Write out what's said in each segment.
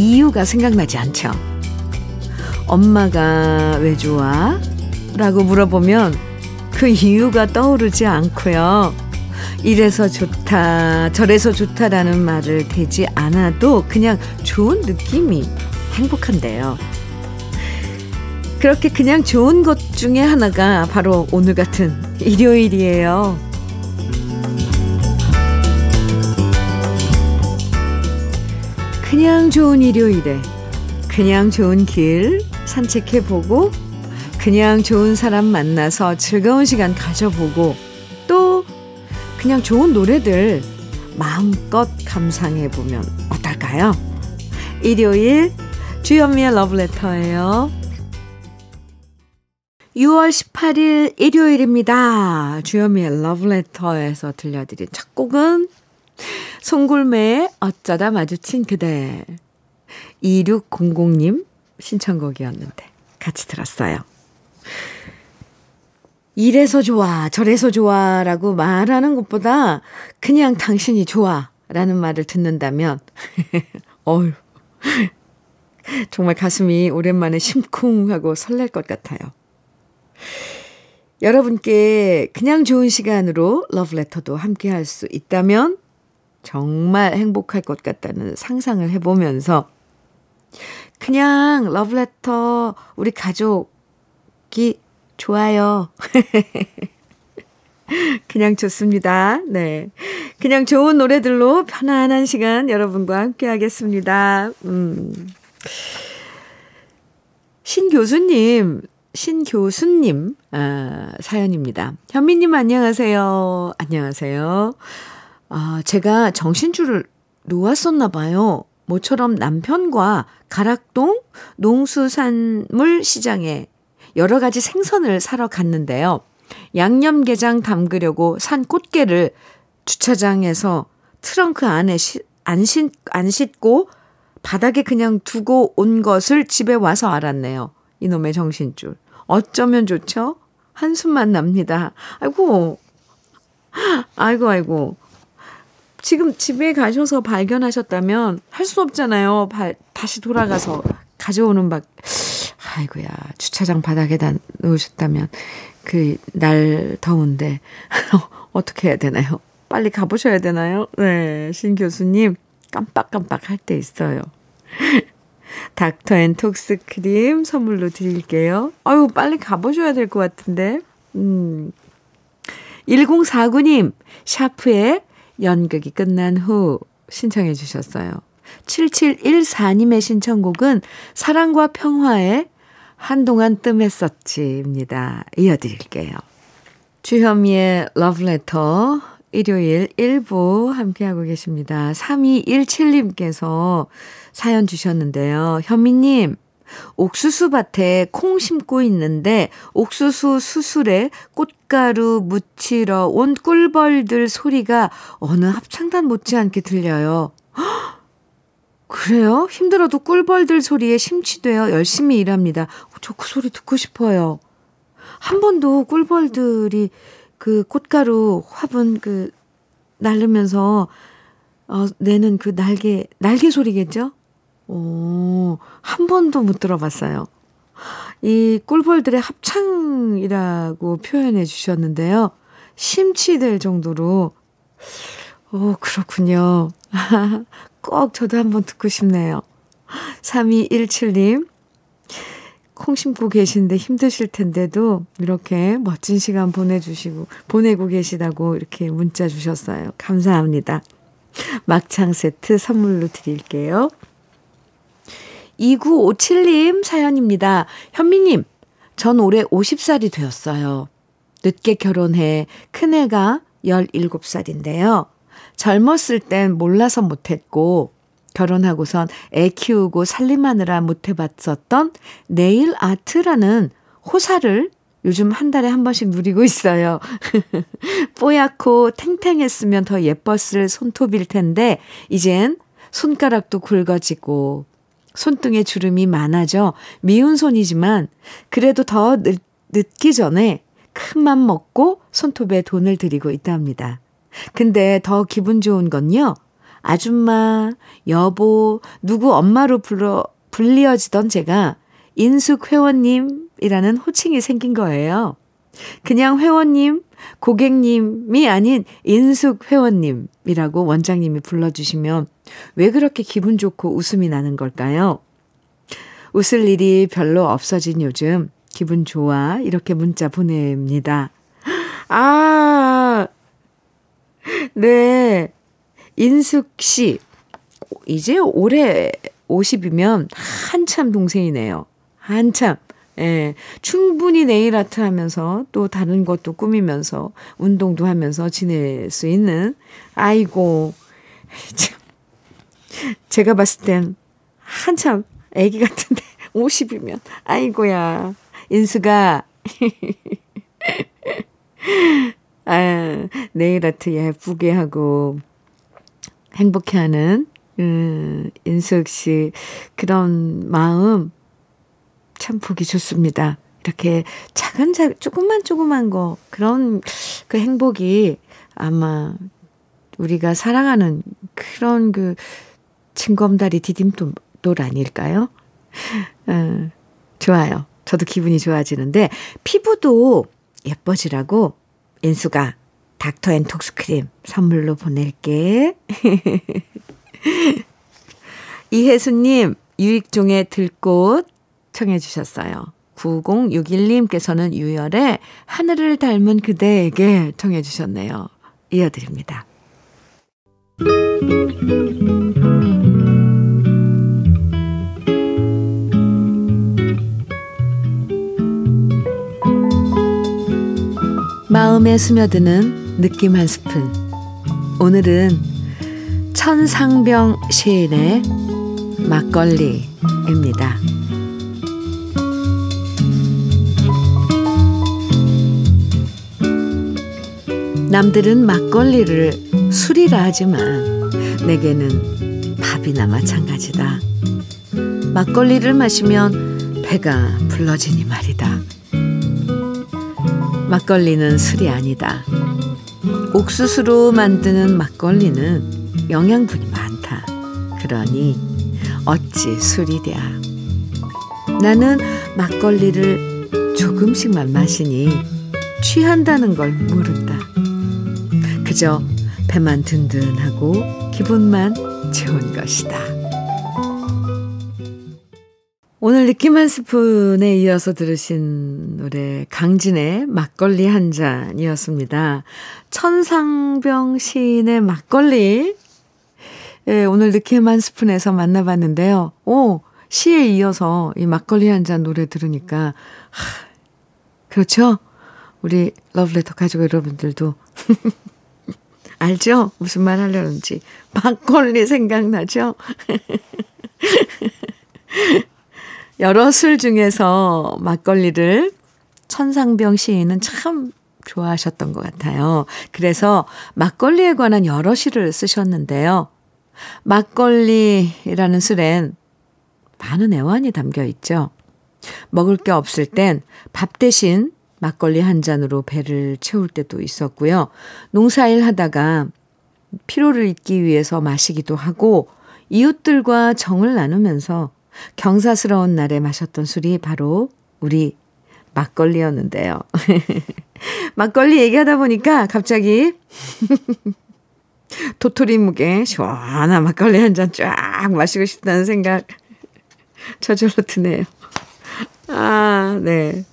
이유가 생각나지 않죠. 엄마가 왜 좋아? 라고 물어보면 그 이유가 떠오르지 않고요. 이래서 좋다, 저래서 좋다라는 말을 대지 않아도 그냥 좋은 느낌이 행복한데요. 그렇게 그냥 좋은 것 중에 하나가 바로 오늘 같은 일요일이에요. 그냥 좋은 일요일에 그냥 좋은 길 산책해보고 그냥 좋은 사람 만나서 즐거운 시간 가져보고 또 그냥 좋은 노래들 마음껏 감상해보면 어떨까요? 일요일 주현미의 러브레터예요. 6월 18일 일요일입니다. 주현미의 러브레터에서 들려드린 첫 곡은 송골매의 어쩌다 마주친 그대 2600님 신청곡이었는데 같이 들었어요. 이래서 좋아, 저래서 좋아 라고 말하는 것보다 그냥 당신이 좋아 라는 말을 듣는다면, 어휴, 정말 가슴이 오랜만에 심쿵하고 설렐 것 같아요. 여러분께 그냥 좋은 시간으로 러브레터도 함께 할 수 있다면 정말 행복할 것 같다는 상상을 해보면서 그냥 러브레터 우리 가족이 좋아요. 그냥 좋습니다. 네. 그냥 좋은 노래들로 편안한 시간 여러분과 함께 하겠습니다. 음. 신 교수님, 신 교수님, 아, 사연입니다. 현미님 안녕하세요. 안녕하세요. 아, 제가 정신줄을 놓았었나 봐요. 모처럼 남편과 가락동 농수산물 시장에 여러 가지 생선을 사러 갔는데요. 양념게장 담그려고 산 꽃게를 주차장에서 트렁크 안에 시, 안, 신, 안 싣고 바닥에 그냥 두고 온 것을 집에 와서 알았네요. 이놈의 정신줄. 어쩌면 좋죠? 한숨만 납니다. 아이고, 아이고, 아이고. 지금 집에 가셔서 발견하셨다면 할 수 없잖아요. 발, 다시 돌아가서 가져오는 수밖. 아이고야, 주차장 바닥에 다 놓으셨다면 그 날 더운데 어떻게 해야 되나요? 빨리 가보셔야 되나요? 네, 신 교수님 깜빡깜빡 할 때 있어요. 닥터 앤 톡스 크림 선물로 드릴게요. 아유, 빨리 가보셔야 될 것 같은데. 음. 1049님, 샤프의 연극이 끝난 후 신청해 주셨어요. 7714님의 신청곡은 사랑과 평화의 한동안 뜸했었지입니다. 이어드릴게요. 주현미의 러브레터 일요일 1부 함께하고 계십니다. 3217님께서 사연 주셨는데요. 현미님, 옥수수밭에 콩 심고 있는데 옥수수 수술에 꽃가루 묻히러 온 꿀벌들 소리가 어느 합창단 못지않게 들려요. 그래요? 힘들어도 꿀벌들 소리에 심취되어 열심히 일합니다. 저 그 소리 듣고 싶어요. 한 번도 꿀벌들이 그 꽃가루 화분 그 날르면서 어, 내는 그 날개, 날개 소리겠죠? 오, 한 번도 못 들어봤어요. 이 꿀벌들의 합창이라고 표현해 주셨는데요. 심취될 정도로, 오, 그렇군요. 꼭 저도 한번 듣고 싶네요. 3217님, 콩 심고 계신데 힘드실 텐데도 이렇게 멋진 시간 보내주시고, 보내고 계시다고 이렇게 문자 주셨어요. 감사합니다. 막창 세트 선물로 드릴게요. 2957님 사연입니다. 현미님, 전 올해 50살이 되었어요. 늦게 결혼해 큰애가 17살인데요. 젊었을 땐 몰라서 못했고, 결혼하고선 애 키우고 살림하느라 못해봤었던 네일 아트라는 호사를 요즘 한 달에 한 번씩 누리고 있어요. 뽀얗고 탱탱했으면 더 예뻤을 손톱일 텐데, 이젠 손가락도 굵어지고, 손등에 주름이 많아져 미운 손이지만, 그래도 더 늦, 늦기 전에 큰 맘 먹고 손톱에 돈을 들이고 있답니다. 근데 더 기분 좋은 건요, 아줌마, 여보, 누구 엄마로 불러, 불리어지던 제가 인숙 회원님이라는 호칭이 생긴 거예요. 그냥 회원님, 고객님이 아닌 인숙 회원님이라고 원장님이 불러주시면 왜 그렇게 기분 좋고 웃음이 나는 걸까요? 웃을 일이 별로 없어진 요즘 기분 좋아 이렇게 문자 보냅니다. 아, 네. 인숙 씨. 이제 올해 50이면 한참 동생이네요. 한참. 예, 충분히 네일 아트 하면서 또 다른 것도 꾸미면서 운동도 하면서 지낼 수 있는 아이고. 참. 제가 봤을 땐 한참 아기 같은데 50이면 아이고야. 인수가. 아, 네일 아트 예쁘게 하고 행복해하는 음, 인숙 씨 그런 마음 참 보기 좋습니다. 이렇게 작은 작 조금만 조그만 거 그런 그 행복이 아마 우리가 살아가는 그런 그 징검다리 디딤돌 아닐까요? 음, 좋아요. 저도 기분이 좋아지는데 피부도 예뻐지라고 인수가 닥터 앤 톡스크림 선물로 보낼게. 이혜수님, 유익종의 들꽃 청해 주셨어요. 9061님께서는 유열의 하늘을 닮은 그대에게 청해 주셨네요. 이어드립니다. 마음에 스며드는 느낌 한 스푼. 오늘은 천상병 시인의 막걸리입니다. 남들은 막걸리를 술이라 하지만 내게는 밥이나 마찬가지다. 막걸리를 마시면 배가 불러지니 말이다. 막걸리는 술이 아니다. 옥수수로 만드는 막걸리는 영양분이 많다. 그러니 어찌 술이랴. 나는 막걸리를 조금씩만 마시니 취한다는 걸 모른다. 그저 배만 든든하고 기분만 좋은 것이다. 오늘 느낌 한 스푼에 이어서 들으신 노래 강진의 막걸리 한 잔이었습니다. 천상병 시인의 막걸리 예, 오늘 느낌 한 스푼에서 만나봤는데요. 오 시에 이어서 이 막걸리 한 잔 노래 들으니까 하, 그렇죠? 우리 러브레터 가족 여러분들도 알죠? 무슨 말 하려는지. 막걸리 생각나죠? 여러 술 중에서 막걸리를 천상병 시인은 참 좋아하셨던 것 같아요. 그래서 막걸리에 관한 여러 시를 쓰셨는데요. 막걸리라는 술엔 많은 애환이 담겨 있죠. 먹을 게 없을 땐 밥 대신 막걸리 한 잔으로 배를 채울 때도 있었고요. 농사일 하다가 피로를 잊기 위해서 마시기도 하고 이웃들과 정을 나누면서 경사스러운 날에 마셨던 술이 바로 우리 막걸리였는데요. 막걸리 얘기하다 보니까 갑자기 도토리 묵에 시원한 막걸리 한 잔 쫙 마시고 싶다는 생각 저절로 드네요. 아, 네.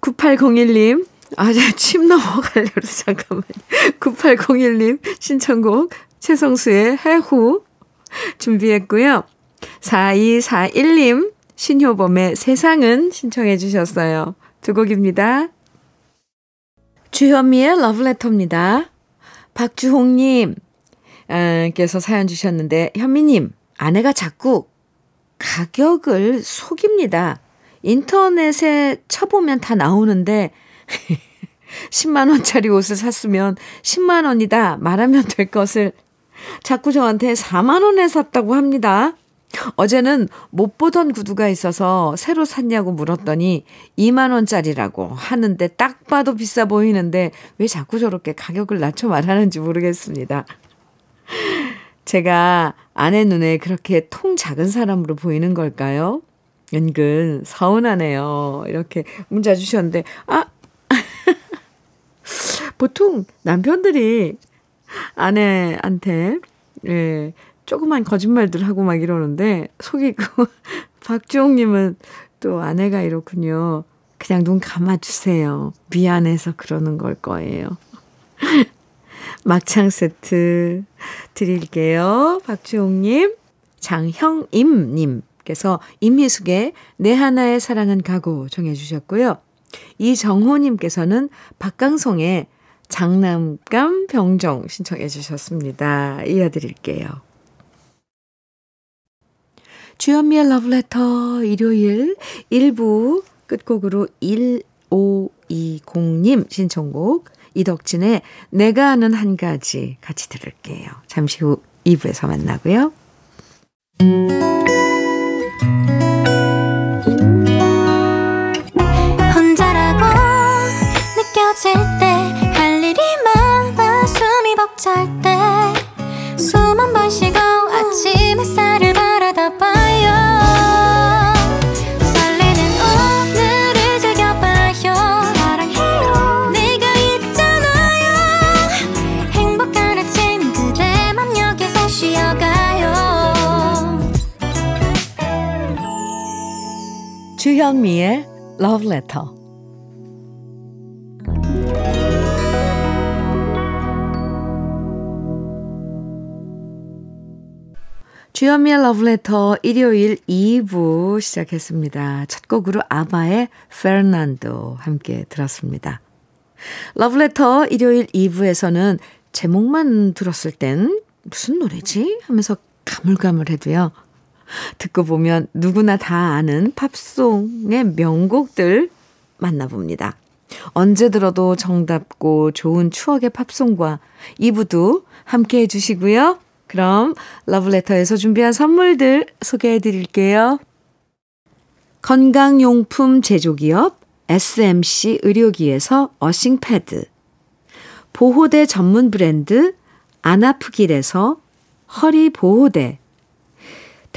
9801님, 아, 침 넘어가려고 잠깐만. 9801님 신청곡 최성수의 해후 준비했고요. 4241님 신효범의 세상은 신청해 주셨어요. 두 곡입니다. 주현미의 러브레터입니다. 박주홍님 께서 사연 주셨는데 현미님 아내가 자꾸 가격을 속입니다. 인터넷에 쳐보면 다 나오는데 10만 원짜리 옷을 샀으면 10만 원이다 말하면 될 것을 자꾸 저한테 4만 원에 샀다고 합니다. 어제는 못 보던 구두가 있어서 새로 샀냐고 물었더니 2만 원짜리라고 하는데 딱 봐도 비싸 보이는데 왜 자꾸 저렇게 가격을 낮춰 말하는지 모르겠습니다. 제가 아내 눈에 그렇게 통 작은 사람으로 보이는 걸까요? 은근 서운하네요. 이렇게 문자 주셨는데, 아! 보통 남편들이 아내한테, 예, 조그만 거짓말들 하고 막 이러는데, 속이고, 박주홍님은 또 아내가 이렇군요. 그냥 눈 감아주세요. 미안해서 그러는 걸 거예요. 막창 세트 드릴게요. 박주홍님, 장형임님. 님께서 임미숙의 내 하나의 사랑은 가고 정해 주셨고요. 이정호 님께서는 박강송의 장난감 병정 신청해 주셨습니다. 이어드릴게요. 주현미의 러브레터 일요일 1부 끝곡으로 1520님 신청곡 이덕진의 내가 아는 한 가지 같이 들을게요. 잠시 후 2부에서 만나고요. 주현미의 Love Letter. 주현미의 Letter 일요일 2부 시작했습니다. 첫 곡으로 아바의 Fernando 함께 들었습니다. Letter 일요일 2부에서는 제목만 들었을 땐 무슨 노래지? 하면서 가물가물해도요. 듣고 보면 누구나 다 아는 팝송의 명곡들 만나봅니다. 언제 들어도 정답고 좋은 추억의 팝송과 2부도 함께 해주시고요. 그럼 러브레터에서 준비한 선물들 소개해 드릴게요. 건강용품 제조기업 SMC 의료기에서 어싱패드 보호대 전문 브랜드 안아프길에서 허리보호대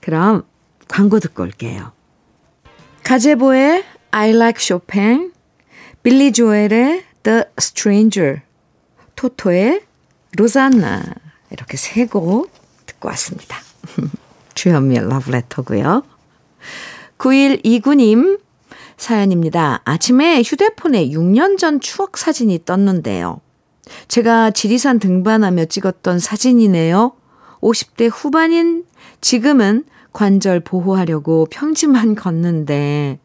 그럼 광고 듣고 올게요. 가제보의 I Like Chopin, 빌리 조엘의 The Stranger, 토토의 로잔나 이렇게 세 곡 듣고 왔습니다. 주현미의 러브레터고요. 9129님 사연입니다. 아침에 휴대폰에 6년 전 추억 사진이 떴는데요. 제가 지리산 등반하며 찍었던 사진이네요. 50대 후반인 지금은 관절 보호하려고 평지만 걷는데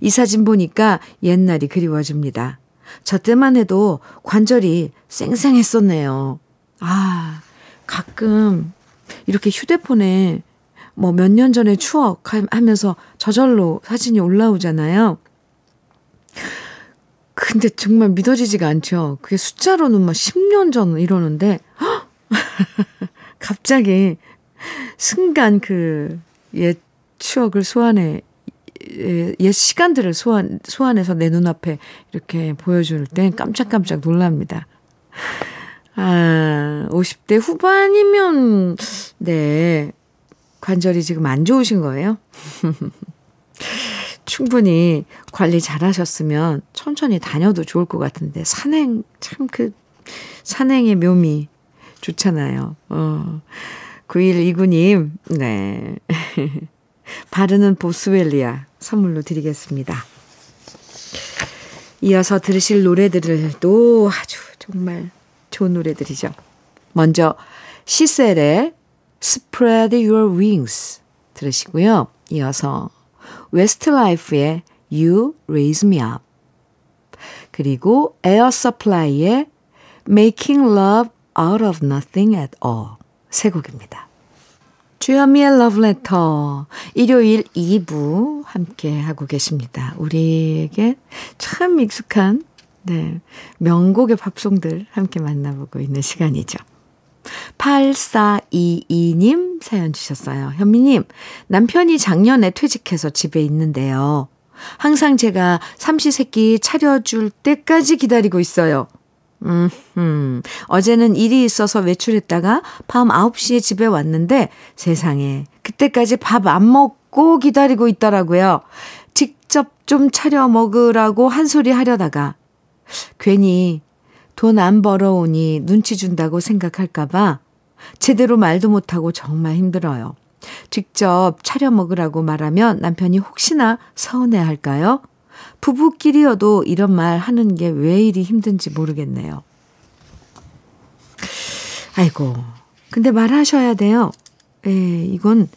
이 사진 보니까 옛날이 그리워집니다. 저 때만 해도 관절이 쌩쌩했었네요. 아, 가끔 이렇게 휴대폰에 뭐 몇 년 전의 추억 하면서 저절로 사진이 올라오잖아요. 근데 정말 믿어지지가 않죠. 그게 숫자로는 막 10년 전 이러는데, 갑자기 순간 그 옛 추억을 소환해, 옛 시간들을 소환, 소환해서 내 눈앞에 이렇게 보여줄 땐 깜짝깜짝 놀랍니다. 아, 50대 후반이면, 네, 관절이 지금 안 좋으신 거예요? 충분히 관리 잘 하셨으면 천천히 다녀도 좋을 것 같은데, 산행, 참 그, 산행의 묘미 좋잖아요. 어. 9129님, 네. 바르는 보스웰리아 선물로 드리겠습니다. 이어서 들으실 노래들도 아주 정말 좋은 노래들이죠. 먼저 시셀의 Spread Your Wings 들으시고요. 이어서 웨스트라이프의 You Raise Me Up 그리고 에어 서플라이의 Making Love Out of Nothing at All 세 곡입니다. 주현미의 러브레터 일요일 2부 함께 하고 계십니다. 우리에게 참 익숙한 네, 명곡의 팝송들 함께 만나보고 있는 시간이죠. 8422님 사연 주셨어요. 현미님, 남편이 작년에 퇴직해서 집에 있는데요. 항상 제가 삼시세끼 차려줄 때까지 기다리고 있어요. 음, 음, 어제는 일이 있어서 외출했다가 밤 9시에 집에 왔는데 세상에 그때까지 밥 안 먹고 기다리고 있더라고요. 직접 좀 차려 먹으라고 한 소리 하려다가 괜히 돈 안 벌어오니 눈치 준다고 생각할까봐 제대로 말도 못하고 정말 힘들어요. 직접 차려 먹으라고 말하면 남편이 혹시나 서운해 할까요? 부부끼리여도 이런 말 하는 게 왜 이리 힘든지 모르겠네요. 아이고. 근데 말하셔야 돼요. 예, 이건,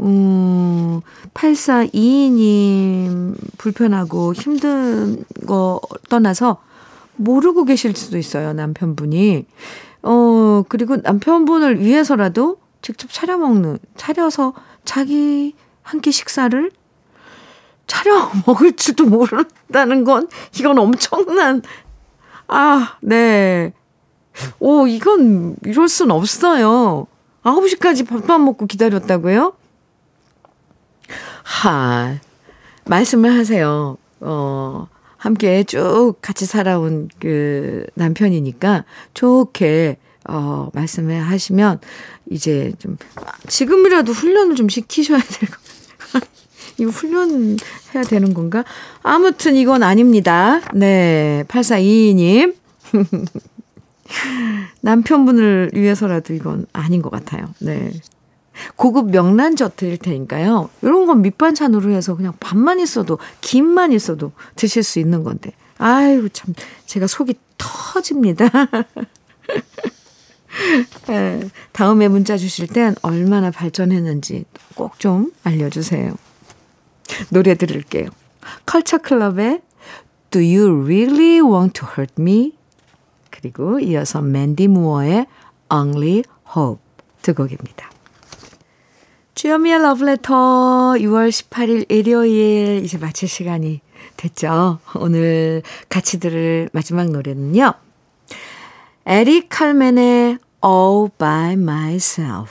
음, 8422님 불편하고 힘든 거 떠나서 모르고 계실 수도 있어요, 남편분이. 어, 그리고 남편분을 위해서라도 직접 차려 먹는, 차려서 자기 한 끼 식사를 차려 먹을 줄도 모른다는 건 이건 엄청난 아, 네. 오, 이건 이럴 순 없어요. 9시까지 밥만 먹고 기다렸다고요? 하, 말씀을 하세요. 어, 함께 쭉 같이 살아온 그 남편이니까 좋게 어, 말씀을 하시면 이제 좀 지금이라도 훈련을 좀 시키셔야 될 것 같아요. 이거 훈련해야 되는 건가? 아무튼 이건 아닙니다. 네. 8422님. 남편분을 위해서라도 이건 아닌 것 같아요. 네. 고급 명란젓 드릴 테니까요. 이런 건 밑반찬으로 해서 그냥 밥만 있어도, 김만 있어도 드실 수 있는 건데. 아이고, 참, 제가 속이 터집니다. 네, 다음에 문자 주실 땐 얼마나 발전했는지 꼭 좀 알려주세요. 노래 들을게요. 컬처 클럽의 Do You Really Want to Hurt Me? 그리고 이어서 맨디 무어의 Only Hope 두 곡입니다. 주현미의 러브레터 6월 18일 일요일 이제 마칠 시간이 됐죠. 오늘 같이 들을 마지막 노래는요. 에릭 칼맨의 All by Myself입니다.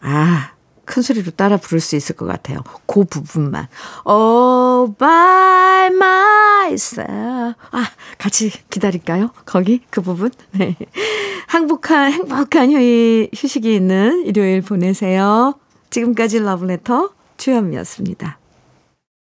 아, 큰 소리로 따라 부를 수 있을 것 같아요. 그 부분만. All by myself. 아, 같이 기다릴까요? 거기? 그 부분? 네. 행복한, 행복한 휴일, 휴식이 있는 일요일 보내세요. 지금까지 러브레터 주현미였습니다.